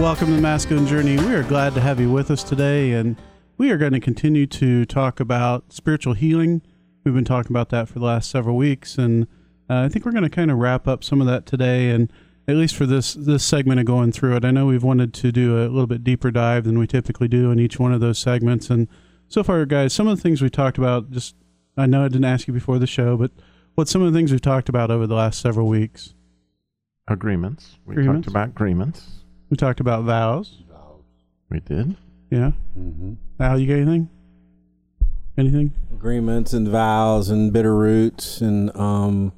Welcome to the Masculine Journey. We are glad to have you with us today, and we are going to continue to talk about spiritual healing. We've been talking about that for the last several weeks, and uh, I think we're going to kind of wrap up some of that today. And at least for this this segment of going through it, I know we've wanted to do a little bit deeper dive than we typically do in each one of those segments. And so far, guys, some of the things we talked about, just I know I didn't ask you before the show, but what's some of the things we've talked about over the last several weeks? Agreements. We Agreements. talked about agreements. We talked about vows. We did. Yeah. Mm-hmm. Al, you got anything? Anything? Agreements and vows and bitter roots and um,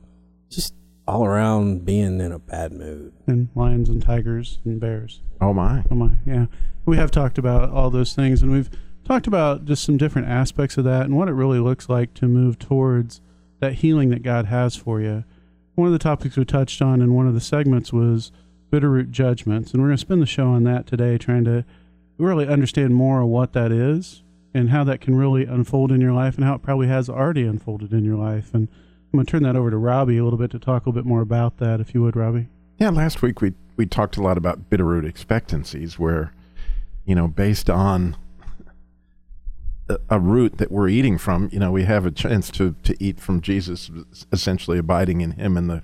just all around being in a bad mood. And lions and tigers and bears. Oh my. Oh my, yeah. We have talked about all those things, and we've talked about just some different aspects of that and what it really looks like to move towards that healing that God has for you. One of the topics we touched on in one of the segments was bitterroot judgments, and we're going to spend the show on that today, trying to really understand more of what that is and how that can really unfold in your life and how it probably has already unfolded in your life. And I'm going to turn that over to Robbie a little bit to talk a little bit more about that, if you would, Robbie. Yeah, last week we we talked a lot about bitterroot expectancies, where you know, based on a, a root that we're eating from, you know, we have a chance to to eat from Jesus, essentially abiding in Him and the,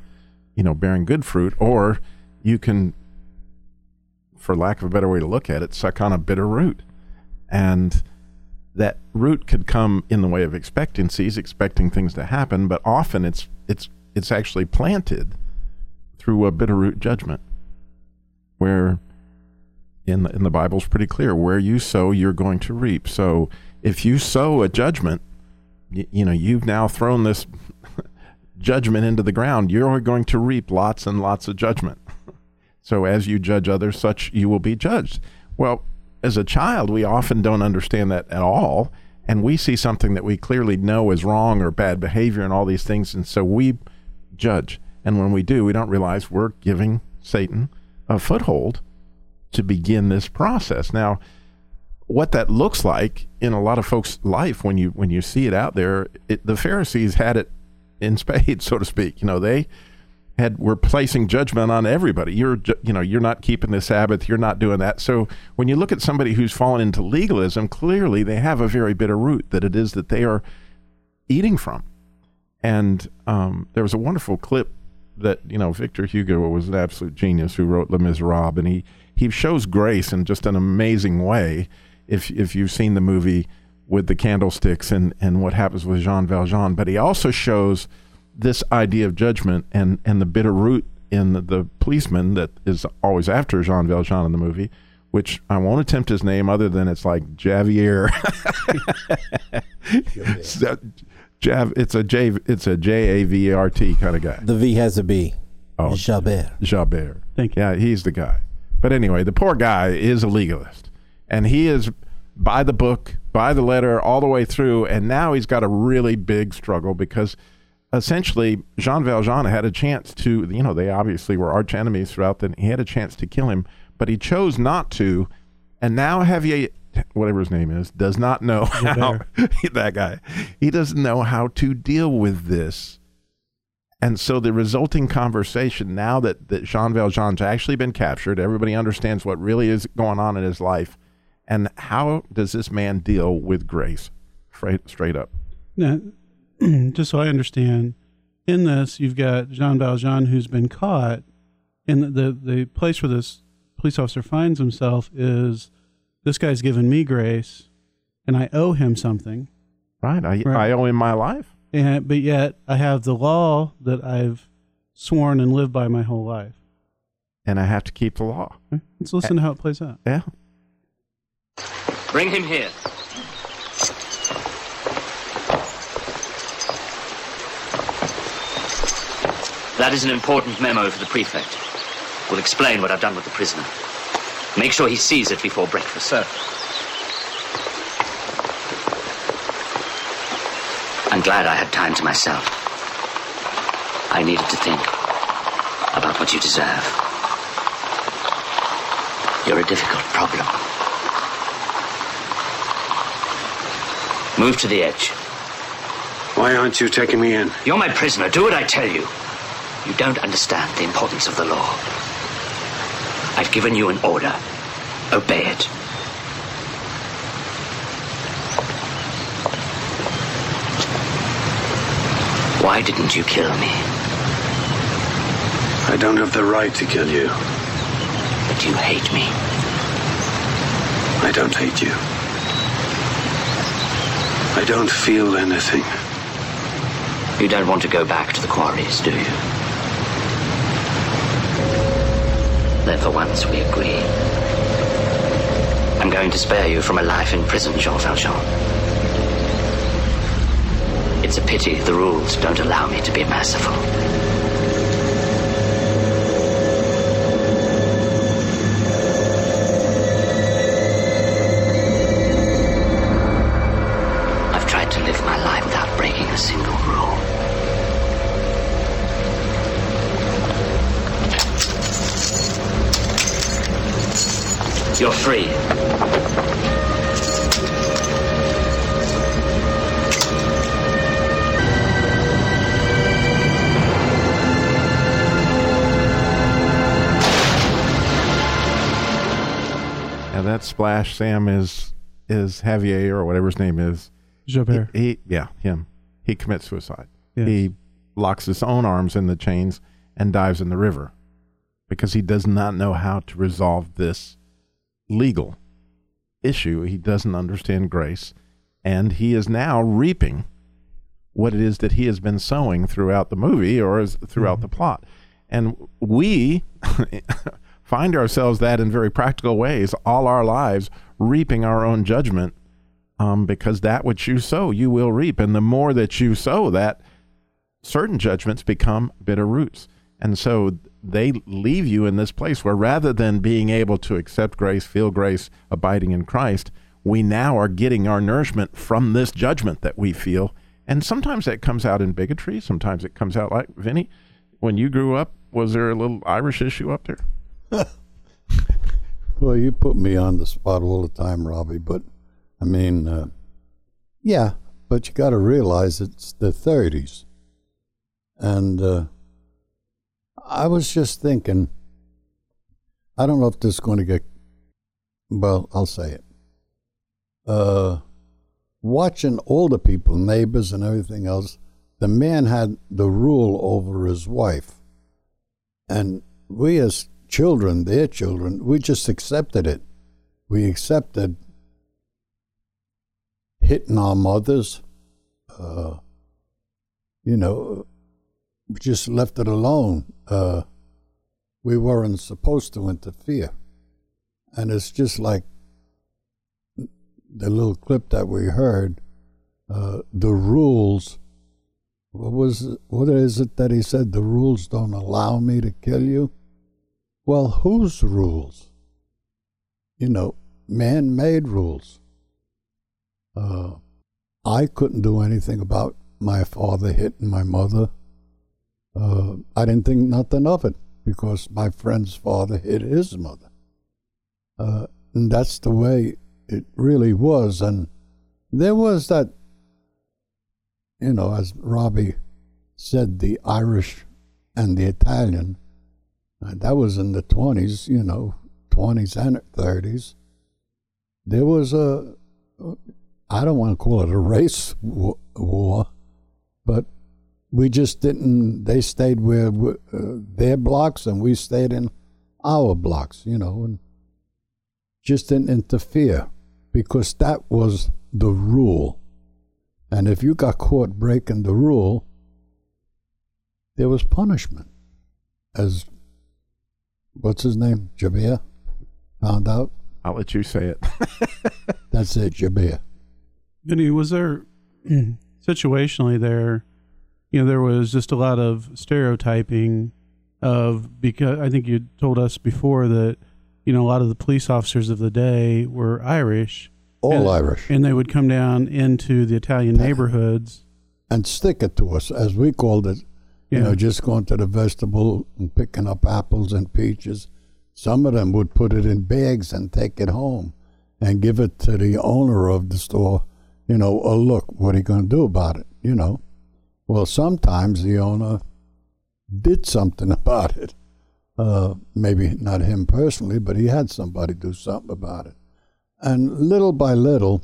you know, bearing good fruit, or you can, for lack of a better way to look at it, suck on a bitter root, and that root could come in the way of expectancies, expecting things to happen, but often it's it's it's actually planted through a bitter root judgment, where in the, in the Bible's pretty clear where you sow, you're going to reap. So if you sow a judgment, you, you know you've now thrown this judgment into the ground. You're going to reap lots and lots of judgment. So as you judge others, such you will be judged. Well, as a child, we often don't understand that at all, and we see something that we clearly know is wrong or bad behavior and all these things, and so we judge. And when we do, we don't realize we're giving Satan a foothold to begin this process. Now, what that looks like in a lot of folks' life when you when you see it out there, it, the Pharisees had it in spades, so to speak. You know, they had were placing judgment on everybody. You're you know you're not keeping the Sabbath. You're not doing that. So when you look at somebody who's fallen into legalism, clearly they have a very bitter root that it is that they are eating from. And um, there was a wonderful clip that you know Victor Hugo was an absolute genius who wrote Les Miserables, and he he shows grace in just an amazing way. If if you've seen the movie with the candlesticks and and what happens with Jean Valjean, but he also shows this idea of judgment and and the bitter root in the, the policeman that is always after Jean Valjean in the movie. Which I won't attempt his name other than it's like Javier. So, Jav, it's a J, it's a J A V E R T kind of guy. The V has a B. Oh, Chabert. Javert. Thank you. Yeah, he's the guy. But anyway, the poor guy is a legalist, and he is by the book, by the letter, all the way through. And now he's got a really big struggle because essentially Jean Valjean had a chance to, you know, they obviously were arch enemies throughout. The, he had a chance to kill him, but he chose not to. And now Javier, whatever his name is, does not know how that guy. He doesn't know how to deal with this. And so the resulting conversation, now that, that Jean Valjean's actually been captured, everybody understands what really is going on in his life. And how does this man deal with grace? Straight, straight up. Now, just so I understand, in this you've got Jean Valjean who's been caught, and the, the the place where this police officer finds himself is this guy's given me grace, and I owe him something, Right. I, Right. I owe him my life. and but yet I have the law that I've sworn and lived by my whole life. And I have to keep the law. Let's listen to how it plays out. Yeah. Bring him here. That is an important memo for the prefect. We'll explain what I've done with the prisoner. Make sure he sees it before breakfast. Sir. I'm glad I had time to myself. I needed to think about what you deserve. You're a difficult problem. Move to the edge. Why aren't you taking me in? You're my prisoner. Do what I tell you. You don't understand the importance of the law. I've given you an order. Obey it. Why didn't you kill me? I don't have the right to kill you. But you hate me. I don't hate you. I don't feel anything. You don't want to go back to the quarries, do you? For once we agree. I'm going to spare you from a life in prison, Jean Valjean. It's a pity the rules don't allow me to be merciful. That splash Sam is is Javier or whatever his name is. Javert. He, he yeah, him. He commits suicide. Yes. He locks his own arms in the chains and dives in the river because he does not know how to resolve this legal issue. He doesn't understand grace and he is now reaping what it is that he has been sowing throughout the movie or is throughout mm-hmm. the plot. And we find ourselves that in very practical ways all our lives reaping our own judgment um, because that which you sow you will reap. And the more that you sow that certain judgments become bitter roots. And so they leave you in this place where rather than being able to accept grace feel grace abiding in christ we now are getting our nourishment from this judgment that we feel. And sometimes that comes out in bigotry. Sometimes it comes out like vinny when you grew up was there a little irish issue up there Well, you put me on the spot all the time, Robbie, but I mean, uh, yeah, but you got to realize it's the 30s. And uh, I was just thinking, I don't know if this is going to get, well, I'll say it. Uh, watching older people, neighbors, and everything else, the man had the rule over his wife. And we as children, their children, we just accepted it. We accepted hitting our mothers. Uh, you know, we just left it alone. Uh, we weren't supposed to interfere. And it's just like the little clip that we heard, uh, the rules. What was what is it that he said? The rules don't allow me to kill you. Well, whose rules? You know, man-made rules. Uh, I couldn't do anything about my father hitting my mother. Uh, I didn't think nothing of it because my friend's father hit his mother. Uh, and that's the way it really was. And there was that, you know, as Robbie said, the Irish and the Italian. Uh, that was in the 20s, you know, 20s and 30s. There was a, I don't want to call it a race war, but we just didn't, they stayed where uh, their blocks and we stayed in our blocks, you know, and just didn't interfere because that was the rule. And if you got caught breaking the rule, there was punishment. As what's his name? Jabir found out. i'll let you say it That's it, Jabir. Vinny, was there mm-hmm. situationally there, you know, there was just a lot of stereotyping of because I think you told us before that, you you know, a lot of the police officers of the day were Irish, All And- Irish. and they would come down into the Italian neighborhoods. and stick it to us, as we called it. You know, just going to the vegetable and picking up apples and peaches. Some of them would put it in bags and take it home and give it to the owner of the store. You know, oh, look, what are you going to do about it? You know. Well, sometimes the owner did something about it. Uh, maybe not him personally, but he had somebody do something about it. And little by little,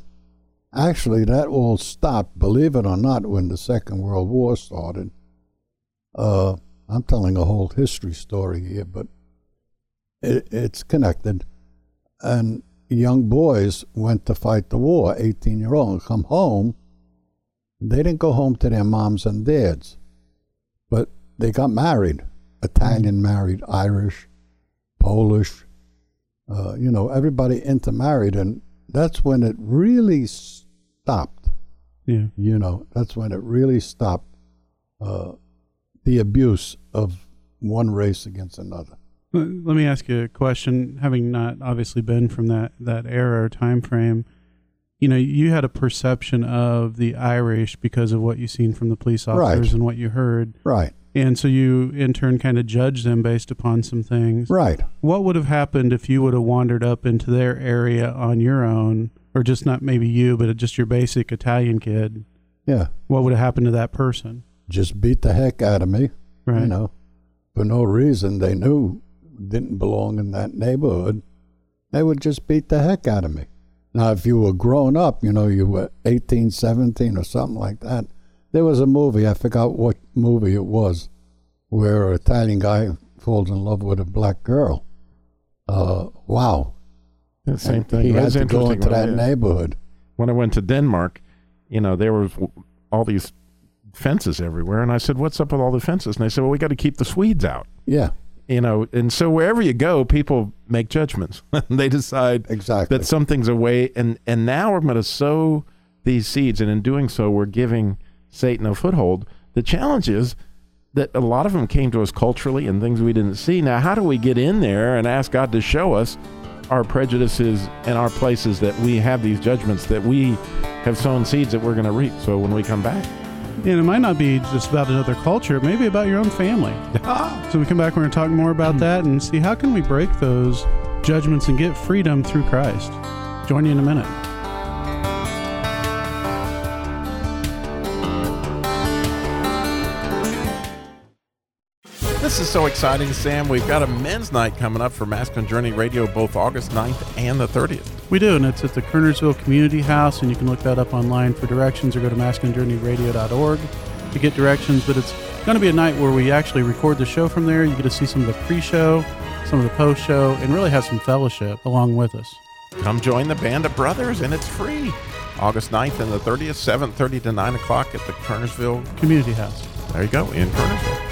Actually, that all stopped, believe it or not, when the Second World War started. Uh, I'm telling a whole history story here, but it, it's connected. And young boys went to fight the war, 18 year old, and come home. They didn't go home to their moms and dads, but they got married. Italian married, Irish, Polish, uh, you know, everybody intermarried. And that's when it really stopped. Yeah. You know, that's when it really stopped uh, the abuse of one race against another. Let me ask you a question. Having not obviously been from that that era or time frame, you know, you had a perception of the Irish because of what you seen from the police officers Right. and what you heard, Right, and so you in turn kind of judged them based upon some things. right. What would have happened if you would have wandered up into their area on your own, or just not maybe you, but just your basic Italian kid? Yeah, What would have happened to that person? Just beat the heck out of me. Right. You know, for no reason. They knew didn't belong in that neighborhood. They would just beat the heck out of me. Now, if you were grown up, you know, you were 18, 17 or something like that. There was a movie, I forgot what movie it was, where an Italian guy falls in love with a black girl. Uh, wow. The same And thing. He It had to go into I- that neighborhood. when I went to Denmark, you know, there was all these fences everywhere, and I said, "What's up with all the fences?" And they said, "Well, we got to keep the Swedes out." Yeah, You know, and so wherever you go, people make judgments. they decide exactly. that something's a way, and and now we're going to sow these seeds, and in doing so, we're giving Satan a foothold. The challenge is that a lot of them came to us culturally and things we didn't see. Now, how do we get in there and ask God to show us our prejudices and our places that we have these judgments that we have sown seeds that we're going to reap? So when we come back, And it might not be just about another culture, it may be about your own family. Ah. so we come back, we're going to talk more about hmm. that and see how can we break those judgments and get freedom through Christ. Join you in a minute. Is so exciting, Sam. We've got a men's night coming up for Mask Masculine Journey Radio both August 9th and the 30th. We do, and it's at the Kernersville Community House, and you can look that up online for directions or go to masculinejourneyradio.org to get directions. But it's going to be a night where we actually record the show from there. You get to see some of the pre show, some of the post show, and really have some fellowship along with us. Come join the band of brothers, and it's free. August 9th and the 30th, 7.30 to 9 o'clock at the Kernersville. Community House. There you go, in Kernersville.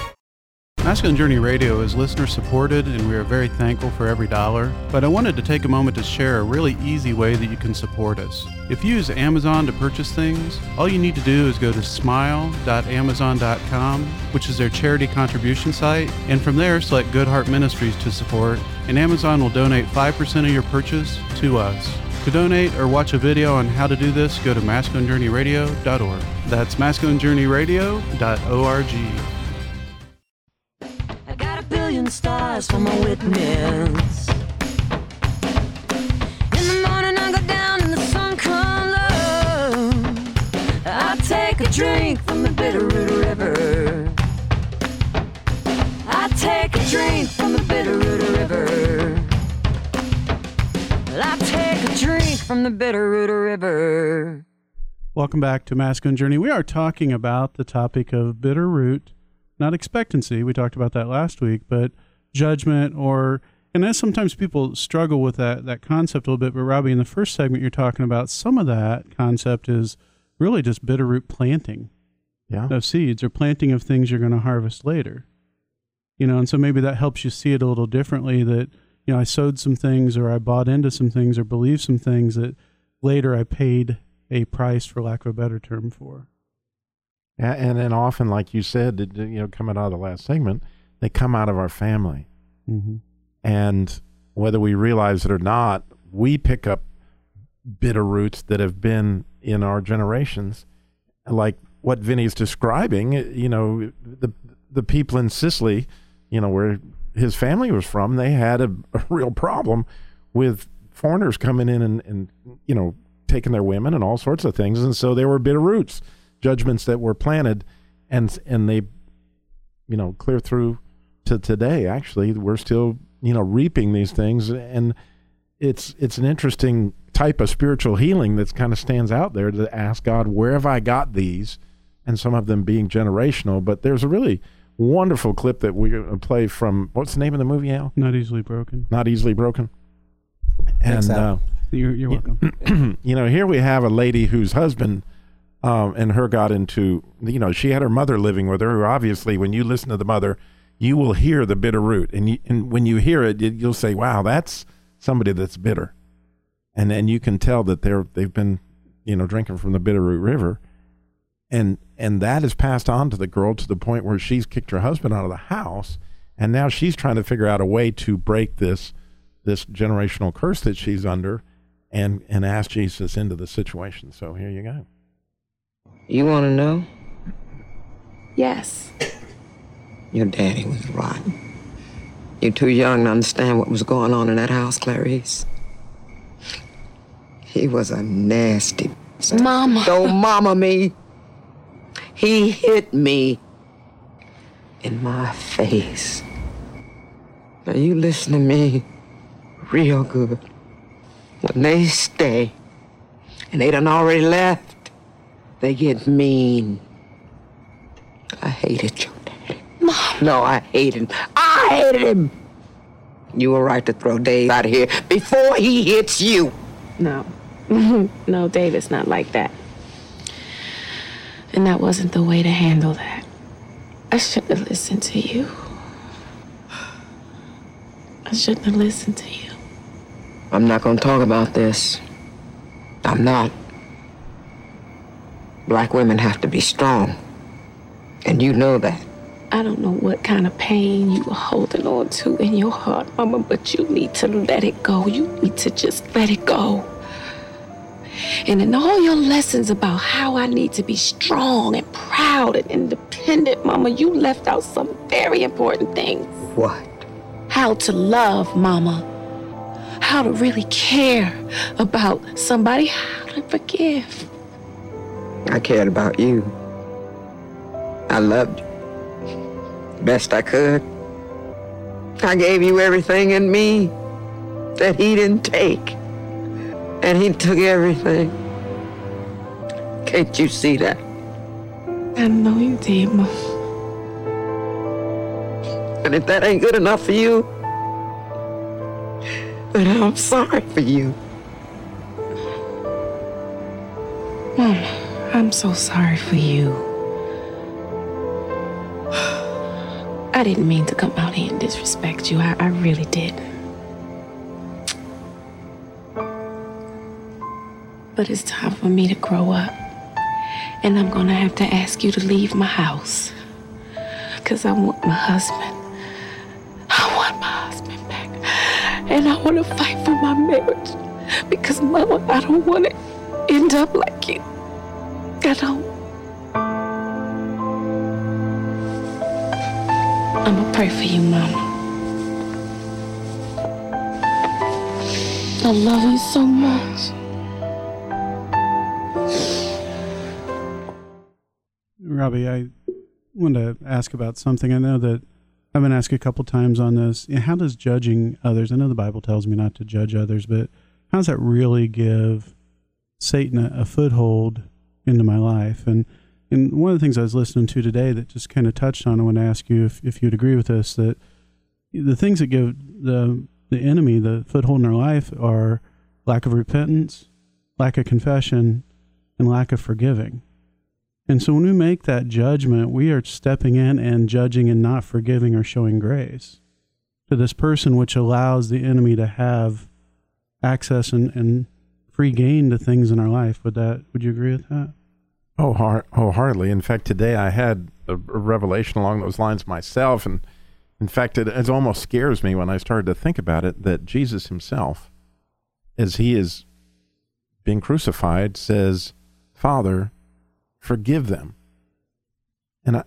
Masculine Journey Radio is listener supported, and we are very thankful for every dollar. But I wanted to take a moment to share a really easy way that you can support us. If you use Amazon to purchase things, all you need to do is go to smile.amazon.com, which is their charity contribution site, and from there select Good Heart Ministries to support, and Amazon will donate 5% of your purchase to us. To donate or watch a video on how to do this, go to masculinejourneyradio.org. That's masculinejourneyradio.org. I got a billion stars for my witness. In the morning, I go down and the sun. I take a drink from the Bitterroot River. I take a drink from the Bitterroot River. I take a drink from the Bitterroot River. Welcome back to Masculine Journey. We are talking about the topic of bitter root, not expectancy. We talked about that last week, but judgment or and as sometimes people struggle with that that concept a little bit. But Robbie, in the first segment, you're talking about some of that concept is really just bitter root planting Yeah. of seeds or planting of things you're going to harvest later. You know, and so maybe that helps you see it a little differently. That you know, I sowed some things, or I bought into some things, or believed some things that later I paid a price, for lack of a better term, for. And then often, like you said, you know, coming out of the last segment, they come out of our family. Mm-hmm. And whether we realize it or not, we pick up bitter roots that have been in our generations, like what Vinny's describing. You know, the the people in Sicily, you know, where his family was from, they had a, a real problem with foreigners coming in and, and you know taking their women and all sorts of things, and so there were bitter roots, judgments that were planted, and and they, you know, clear through to today. Actually, we're still you know reaping these things, and it's it's an interesting type of spiritual healing that kind of stands out there to ask God, where have I got these? And some of them being generational, but there's a really wonderful clip that we're going to play from what's the name of the movie, Al? Not easily broken. Not Easily Broken. And Al. uh, You're, you're welcome. you know, here we have a lady whose husband um, and her got into, you know, she had her mother living with her. Obviously, when you listen to the mother, you will hear the bitter root, and you, and when you hear it, you- you'll say, "Wow, that's somebody that's bitter," and then you can tell that they're they've been, you know, drinking from the Bitterroot River, and and that is passed on to the girl to the point where she's kicked her husband out of the house, and now she's trying to figure out a way to break this this generational curse that she's under and and ask Jesus into the situation. So here you go. You want to know? Yes. Your daddy was rotten. You're too young to understand what was going on in that house, Clarice. He was a nasty. Mama. Don't mama me. He hit me in my face. Now you listen to me real good. When they stay, and they done already left, they get mean. I hated your daddy. Mom. No, I hated him. I hated him. You were right to throw Dave out of here before he hits you. No. no, David's not like that. And that wasn't the way to handle that. I shouldn't have listened to you. I shouldn't have listened to you. I'm not gonna talk about this. I'm not. Black women have to be strong. And you know that. I don't know what kind of pain you were holding on to in your heart, Mama, but you need to let it go. You need to just let it go. And in all your lessons about how I need to be strong and proud and independent, Mama, you left out some very important things. What? How to love, Mama. How to really care about somebody. How to forgive. I cared about you. I loved you. Best I could. I gave you everything in me that he didn't take. And he took everything. Can't you see that? I know you did, Mama. And if that ain't good enough for you, then I'm sorry for you. Mama, I'm so sorry for you. I didn't mean to come out here and disrespect you. I, I really didn't. But it's time for me to grow up. And I'm gonna have to ask you to leave my house. Because I want my husband. I want my husband back. And I wanna fight for my marriage. Because, Mama, I don't wanna end up like you. I don't. I'm gonna pray for you, Mom. I love you so much. Robbie, I want to ask about something. I know that I've been asked a couple times on this. How does judging others? I know the Bible tells me not to judge others, but how does that really give Satan a, a foothold into my life? And and one of the things I was listening to today that just kind of touched on, I want to ask you if, if you'd agree with this that the things that give the the enemy the foothold in our life are lack of repentance, lack of confession, and lack of forgiving. And so when we make that judgment, we are stepping in and judging and not forgiving or showing grace to this person, which allows the enemy to have access and, and free gain to things in our life. Would that would you agree with that? Oh, har- oh, hardly. In fact, today I had a, a revelation along those lines myself, and In fact, it, it almost scares me when I started to think about it that Jesus himself, as he is being crucified, says, Father, forgive them. And I,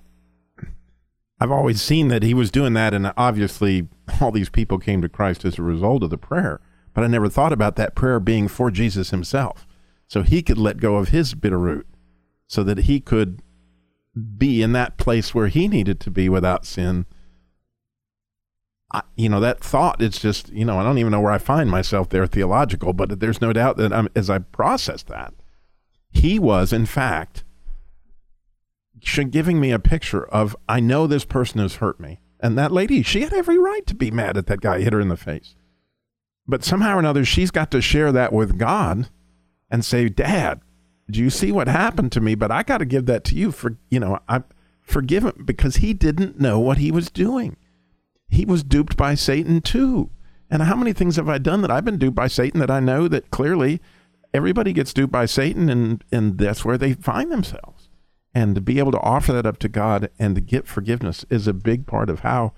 I've always seen that he was doing that, and obviously all these people came to Christ as a result of the prayer. But I never thought about that prayer being for Jesus himself. So he could let go of his bitter root so that he could be in that place where he needed to be without sin. I, you know, that thought, it's just, you know, I don't even know where I find myself there theological, but there's no doubt that I'm, as I process that, he was, in fact, giving me a picture of, I know this person has hurt me. And that lady, she had every right to be mad at that guy hit her in the face. But somehow or another, she's got to share that with God and say, Dad, do you see what happened to me? But I got to give that to you for, you know, I forgive him because he didn't know what he was doing. He was duped by Satan too. And how many things have I done that I've been duped by Satan that I know that clearly everybody gets duped by Satan and, and that's where they find themselves. And to be able to offer that up to God and to get forgiveness is a big part of how,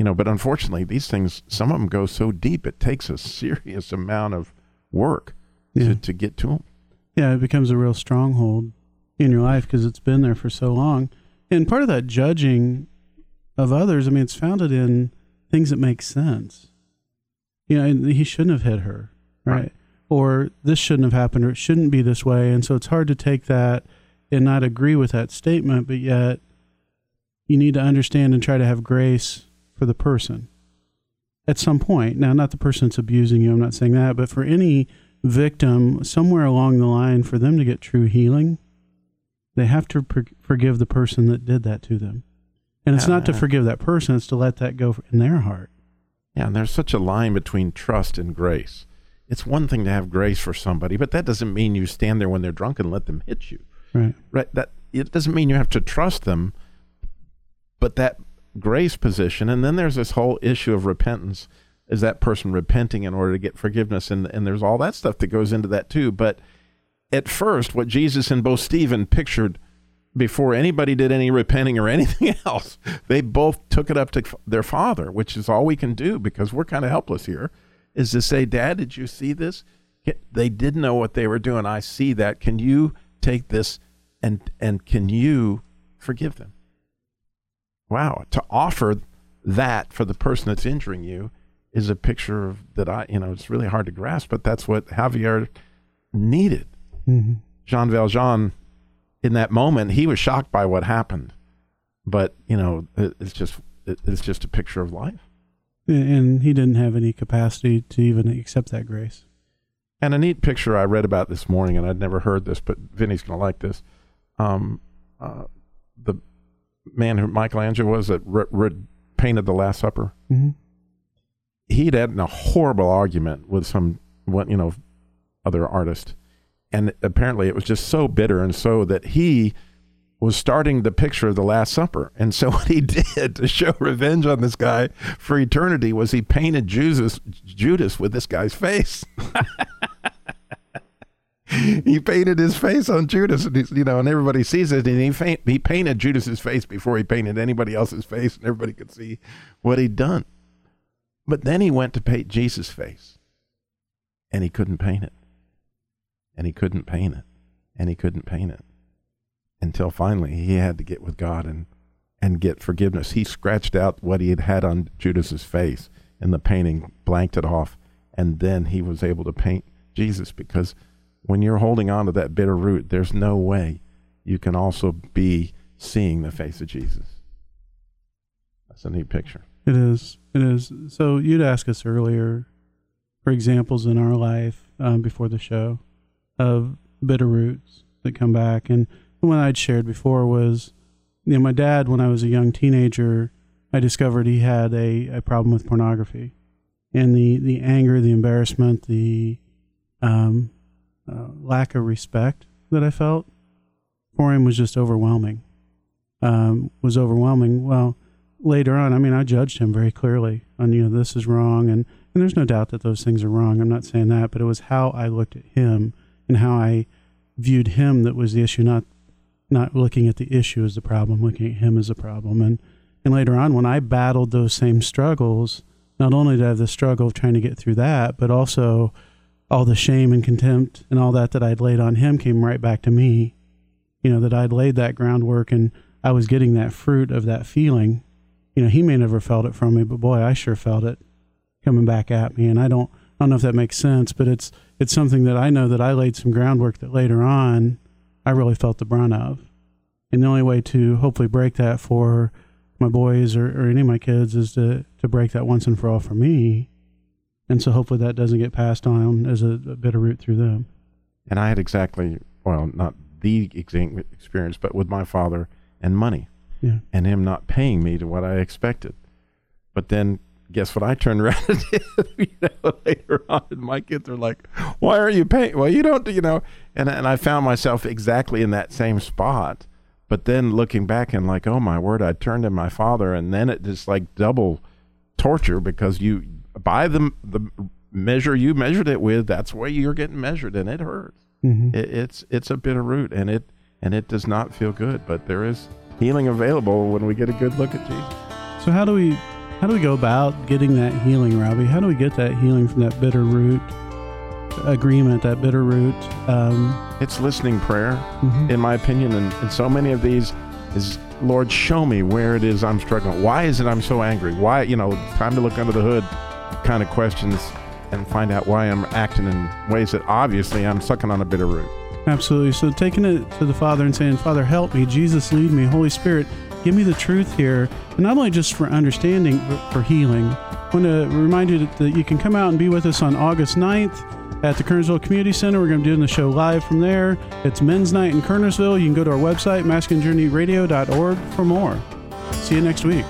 you know, but unfortunately, these things, some of them go so deep, it takes a serious amount of work Yeah. to, to get to them. Yeah, it becomes a real stronghold in your life because it's been there for so long. And part of that judging of others, I mean, it's founded in things that make sense. You know, and he shouldn't have hit her, right? Right. Or this shouldn't have happened, or it shouldn't be this way. And so it's hard to take that and not agree with that statement, but yet you need to understand and try to have grace for the person at some point. Now, not the person that's abusing you, I'm not saying that, but for any victim, somewhere along the line, for them to get true healing, they have to per- forgive the person that did that to them. And it's not to forgive that person, it's to let that go in their heart. Yeah, and there's such a line between trust and grace. It's one thing to have grace for somebody, but that doesn't mean you stand there when they're drunk and let them hit you. Right. Right. That it doesn't mean you have to trust them, but that grace position, and then there's this whole issue of repentance. Is that person repenting in order to get forgiveness? And and there's all that stuff that goes into that too. But at first, what Jesus and both Stephen pictured before anybody did any repenting or anything else, they both took it up to their father, which is all we can do because we're kind of helpless here, is to say, Dad, did you see this? They didn't know what they were doing. I see that. Can you take this and and can you forgive them? Wow, to offer that for the person that's injuring you is a picture of that I, you know, it's really hard to grasp, but that's what Javier needed. Mm-hmm. Jean Valjean, in that moment, he was shocked by what happened, but you know, it, it's just it, it's just a picture of life. And he didn't have any capacity to even accept that grace. And a neat picture I read about this morning, and I'd never heard this, but Vinny's going to like this. Um, uh, the man who Michelangelo was that re- re- painted the Last Supper. Mm-hmm. He'd had a horrible argument with some, one, you know, other artist, and apparently it was just so bitter and so that he was starting the picture of the Last Supper. And so what he did to show revenge on this guy for eternity was he painted Judas, Judas with this guy's face. he painted his face on Judas, and you know, and everybody sees it. And he faint, he painted Judas's face before he painted anybody else's face, and everybody could see what he'd done. But then he went to paint Jesus' face, and he couldn't paint it, and he couldn't paint it, and he couldn't paint it until finally he had to get with God and and get forgiveness. He scratched out what he had had on Judas's face, and the painting blanked it off, and then he was able to paint Jesus because when you're holding on to that bitter root, there's no way you can also be seeing the face of Jesus. That's a neat picture. It is. It is. So you'd ask us earlier for examples in our life um, before the show of bitter roots that come back. And the one I'd shared before was, you know, my dad, when I was a young teenager, I discovered he had a, a problem with pornography. And the, the anger, the embarrassment, the um, uh, lack of respect that I felt for him was just overwhelming. Um, was overwhelming. Well, later on, I mean, I judged him very clearly on, you know, this is wrong. And, and there's no doubt that those things are wrong. I'm not saying that, but it was how I looked at him and how I viewed him that was the issue, not, not looking at the issue as the problem, looking at him as a problem. And, And later on, when I battled those same struggles, not only did I have the struggle of trying to get through that, but also all the shame and contempt and all that that I'd laid on him came right back to me. You know, that I'd laid that groundwork and I was getting that fruit of that feeling. You know, he may never felt it from me, but boy, I sure felt it coming back at me. And I don't, I don't know if that makes sense, but it's, it's something that I know that I laid some groundwork that later on I really felt the brunt of. And the only way to hopefully break that for my boys or, or any of my kids is to, to break that once and for all for me. And so hopefully that doesn't get passed on as a, a bitter root through them. And I had exactly, well, not the exact experience, but with my father and money Yeah. and him not paying me to what I expected. But then guess what I turned around and did you know, later on and my kids are like, Why are you paying? Well you don't you know and and I found myself exactly in that same spot. But then looking back and like, oh my word, I turned to my father and then it just like double torture because you by the the measure you measured it with, that's where you're getting measured and it hurts. Mhm. It, it's it's a bitter root and it and it does not feel good, but there is healing available when we get a good look at Jesus. So how do we how do we go about getting that healing, Robbie? How do we get that healing from that bitter root agreement, that bitter root? Um, It's listening prayer, Mhm. in my opinion, and, and so many of these is Lord, show me where it is I'm struggling. Why is it I'm so angry? Why, you know, time to look under the hood kind of questions and find out why I'm acting in ways that obviously I'm sucking on a bitter root. Absolutely. So taking it to the Father and saying, Father, help me. Jesus, lead me. Holy Spirit, give me the truth here. And not only just for understanding, but for healing. I want to remind you that, you can come out and be with us on August 9th at the Kernersville Community Center. We're going to be doing the show live from there. It's Men's Night in Kernersville. You can go to our website, masculinejourneyradio.org for more. See you next week.